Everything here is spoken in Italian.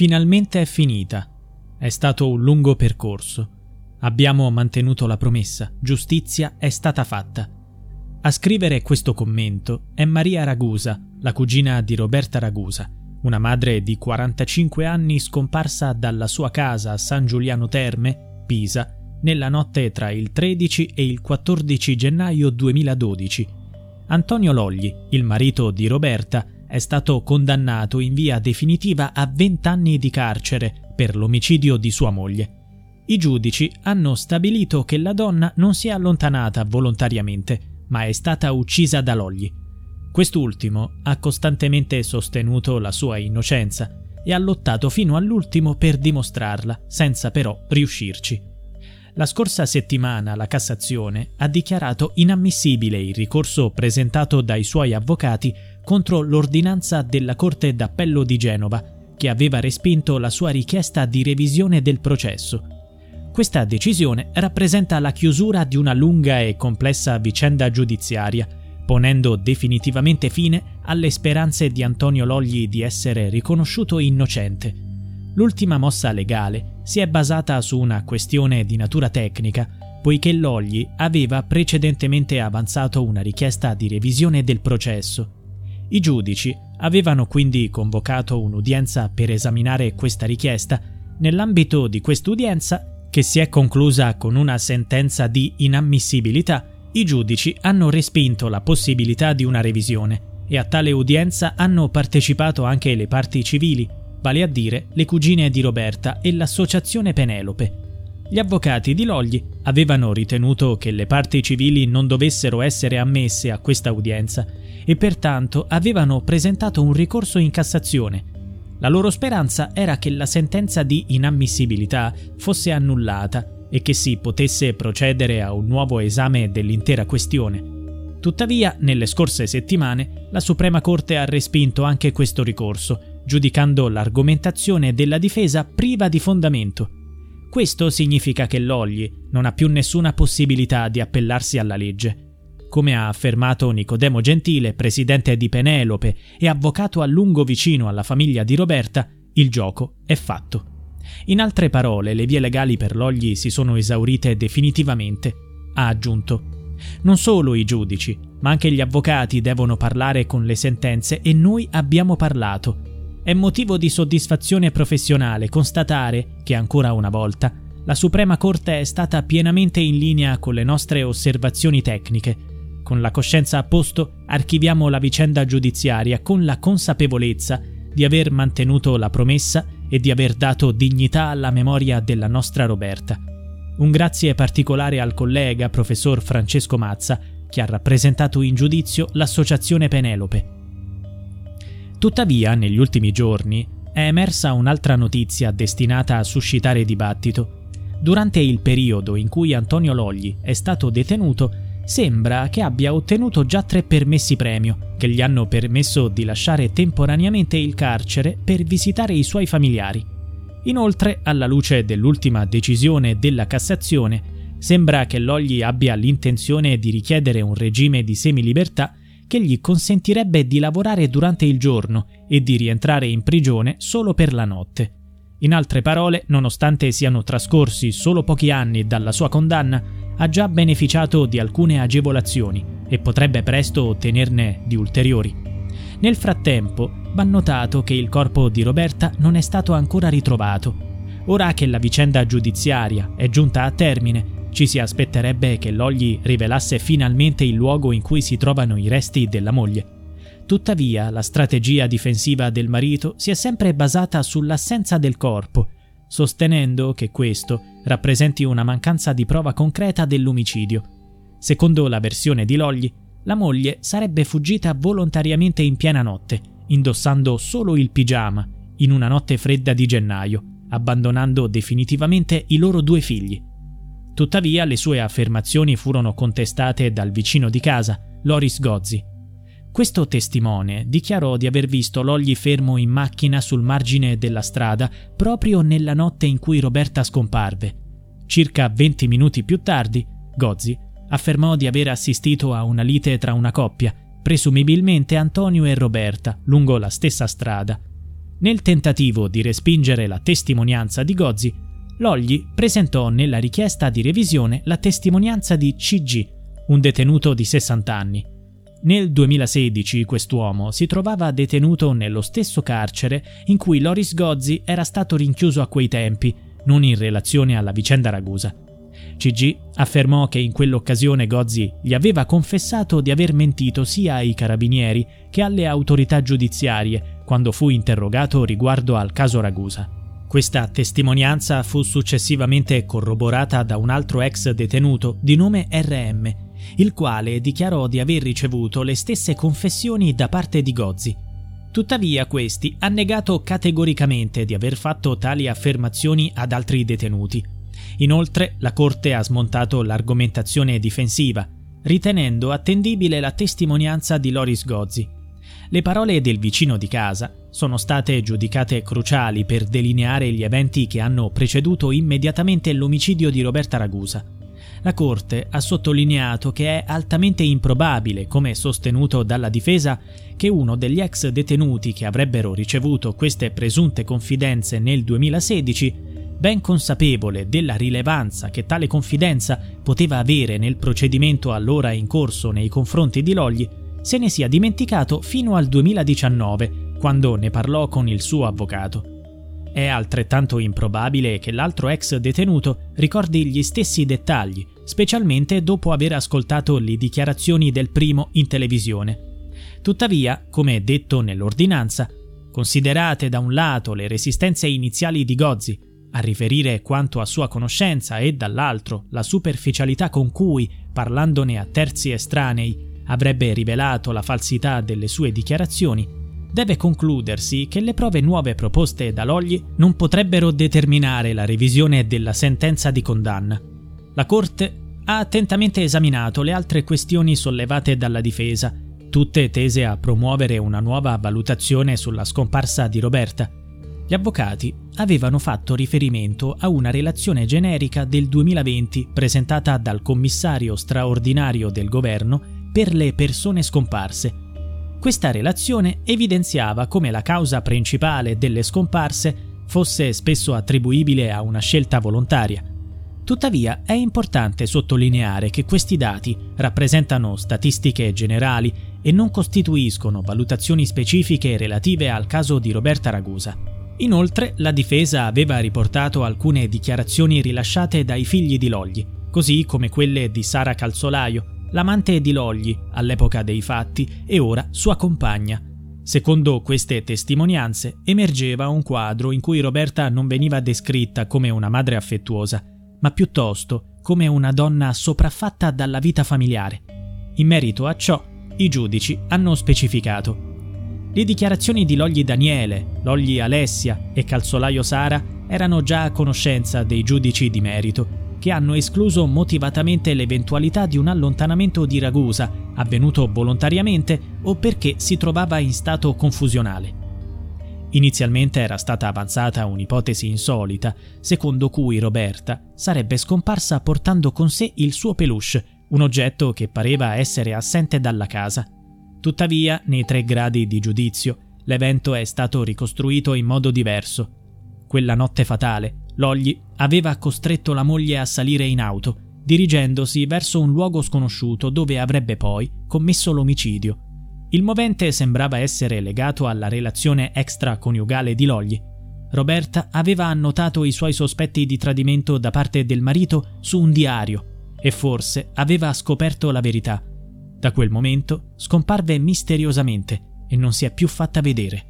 Finalmente è finita. È stato un lungo percorso. Abbiamo mantenuto la promessa, giustizia è stata fatta. A scrivere questo commento è Maria Ragusa, la cugina di Roberta Ragusa, una madre di 45 anni scomparsa dalla sua casa a San Giuliano Terme, Pisa, nella notte tra il 13 e il 14 gennaio 2012. Antonio Logli, il marito di Roberta, è stato condannato in via definitiva a 20 anni di carcere per l'omicidio di sua moglie. I giudici hanno stabilito che la donna non si è allontanata volontariamente, ma è stata uccisa da Logli. Quest'ultimo ha costantemente sostenuto la sua innocenza e ha lottato fino all'ultimo per dimostrarla, senza però riuscirci. La scorsa settimana la Cassazione ha dichiarato inammissibile il ricorso presentato dai suoi avvocati contro l'ordinanza della Corte d'Appello di Genova, che aveva respinto la sua richiesta di revisione del processo. Questa decisione rappresenta la chiusura di una lunga e complessa vicenda giudiziaria, ponendo definitivamente fine alle speranze di Antonio Logli di essere riconosciuto innocente. L'ultima mossa legale si è basata su una questione di natura tecnica, poiché Logli aveva precedentemente avanzato una richiesta di revisione del processo i giudici avevano quindi convocato un'udienza per esaminare questa richiesta. Nell'ambito di quest'udienza, che si è conclusa con una sentenza di inammissibilità, i giudici hanno respinto la possibilità di una revisione e a tale udienza hanno partecipato anche le parti civili, vale a dire le cugine di Roberta e l'associazione Penelope. Gli avvocati di Logli avevano ritenuto che le parti civili non dovessero essere ammesse a questa udienza e pertanto avevano presentato un ricorso in Cassazione. La loro speranza era che la sentenza di inammissibilità fosse annullata e che si potesse procedere a un nuovo esame dell'intera questione. Tuttavia, nelle scorse settimane, la Suprema Corte ha respinto anche questo ricorso, giudicando l'argomentazione della difesa priva di fondamento. Questo significa che Logli non ha più nessuna possibilità di appellarsi alla legge. Come ha affermato Nicodemo Gentile, presidente di Penelope e avvocato a lungo vicino alla famiglia di Roberta, il gioco è fatto. In altre parole, le vie legali per Logli si sono esaurite definitivamente, ha aggiunto. Non solo i giudici, ma anche gli avvocati devono parlare con le sentenze e noi abbiamo parlato. È motivo di soddisfazione professionale constatare che ancora una volta la Suprema Corte è stata pienamente in linea con le nostre osservazioni tecniche con la coscienza a posto, archiviamo la vicenda giudiziaria con la consapevolezza di aver mantenuto la promessa e di aver dato dignità alla memoria della nostra Roberta. Un grazie particolare al collega professor Francesco Mazza, che ha rappresentato in giudizio l'associazione Penelope. Tuttavia, negli ultimi giorni, è emersa un'altra notizia destinata a suscitare dibattito. Durante il periodo in cui Antonio Logli è stato detenuto, sembra che abbia ottenuto già tre permessi premio, che gli hanno permesso di lasciare temporaneamente il carcere per visitare i suoi familiari. Inoltre, alla luce dell'ultima decisione della Cassazione, sembra che Logli abbia l'intenzione di richiedere un regime di semilibertà che gli consentirebbe di lavorare durante il giorno e di rientrare in prigione solo per la notte. In altre parole, nonostante siano trascorsi solo pochi anni dalla sua condanna, ha già beneficiato di alcune agevolazioni e potrebbe presto ottenerne di ulteriori. Nel frattempo va notato che il corpo di Roberta non è stato ancora ritrovato. Ora che la vicenda giudiziaria è giunta a termine, ci si aspetterebbe che Logli rivelasse finalmente il luogo in cui si trovano i resti della moglie. Tuttavia, la strategia difensiva del marito si è sempre basata sull'assenza del corpo sostenendo che questo rappresenti una mancanza di prova concreta dell'omicidio. Secondo la versione di Logli, la moglie sarebbe fuggita volontariamente in piena notte, indossando solo il pigiama, in una notte fredda di gennaio, abbandonando definitivamente i loro due figli. Tuttavia le sue affermazioni furono contestate dal vicino di casa, Loris Gozzi, questo testimone dichiarò di aver visto Logli fermo in macchina sul margine della strada proprio nella notte in cui Roberta scomparve. Circa 20 minuti più tardi, Gozzi affermò di aver assistito a una lite tra una coppia, presumibilmente Antonio e Roberta, lungo la stessa strada. Nel tentativo di respingere la testimonianza di Gozzi, Logli presentò nella richiesta di revisione la testimonianza di CG, un detenuto di 60 anni. Nel 2016 quest'uomo si trovava detenuto nello stesso carcere in cui Loris Gozzi era stato rinchiuso a quei tempi, non in relazione alla vicenda Ragusa. CG affermò che in quell'occasione Gozzi gli aveva confessato di aver mentito sia ai carabinieri che alle autorità giudiziarie quando fu interrogato riguardo al caso Ragusa. Questa testimonianza fu successivamente corroborata da un altro ex detenuto di nome RM, il quale dichiarò di aver ricevuto le stesse confessioni da parte di Gozzi. Tuttavia questi ha negato categoricamente di aver fatto tali affermazioni ad altri detenuti. Inoltre la Corte ha smontato l'argomentazione difensiva, ritenendo attendibile la testimonianza di Loris Gozzi, le parole del vicino di casa sono state giudicate cruciali per delineare gli eventi che hanno preceduto immediatamente l'omicidio di Roberta Ragusa. La Corte ha sottolineato che è altamente improbabile, come sostenuto dalla difesa, che uno degli ex detenuti che avrebbero ricevuto queste presunte confidenze nel 2016, ben consapevole della rilevanza che tale confidenza poteva avere nel procedimento allora in corso nei confronti di Logli, se ne sia dimenticato fino al 2019, quando ne parlò con il suo avvocato. È altrettanto improbabile che l'altro ex detenuto ricordi gli stessi dettagli, specialmente dopo aver ascoltato le dichiarazioni del primo in televisione. Tuttavia, come detto nell'ordinanza, considerate da un lato le resistenze iniziali di Gozzi a riferire quanto a sua conoscenza e dall'altro la superficialità con cui, parlandone a terzi estranei, avrebbe rivelato la falsità delle sue dichiarazioni, deve concludersi che le prove nuove proposte da Logli non potrebbero determinare la revisione della sentenza di condanna. La Corte ha attentamente esaminato le altre questioni sollevate dalla difesa, tutte tese a promuovere una nuova valutazione sulla scomparsa di Roberta. Gli avvocati avevano fatto riferimento a una relazione generica del 2020 presentata dal commissario straordinario del governo per le persone scomparse. Questa relazione evidenziava come la causa principale delle scomparse fosse spesso attribuibile a una scelta volontaria. Tuttavia è importante sottolineare che questi dati rappresentano statistiche generali e non costituiscono valutazioni specifiche relative al caso di Roberta Ragusa. Inoltre, la difesa aveva riportato alcune dichiarazioni rilasciate dai figli di Logli, così come quelle di Sara Calzolaio, l'amante di Logli all'epoca dei fatti e ora sua compagna. Secondo queste testimonianze emergeva un quadro in cui Roberta non veniva descritta come una madre affettuosa, ma piuttosto come una donna sopraffatta dalla vita familiare. In merito a ciò, i giudici hanno specificato. Le dichiarazioni di Logli Daniele, Logli Alessia e Calzolaio Sara erano già a conoscenza dei giudici di merito che hanno escluso motivatamente l'eventualità di un allontanamento di Ragusa, avvenuto volontariamente o perché si trovava in stato confusionale. Inizialmente era stata avanzata un'ipotesi insolita, secondo cui Roberta sarebbe scomparsa portando con sé il suo peluche, un oggetto che pareva essere assente dalla casa. Tuttavia, nei tre gradi di giudizio, l'evento è stato ricostruito in modo diverso. Quella notte fatale, Logli aveva costretto la moglie a salire in auto, dirigendosi verso un luogo sconosciuto dove avrebbe poi commesso l'omicidio. Il movente sembrava essere legato alla relazione extraconiugale di Logli. Roberta aveva annotato i suoi sospetti di tradimento da parte del marito su un diario e forse aveva scoperto la verità. Da quel momento scomparve misteriosamente e non si è più fatta vedere.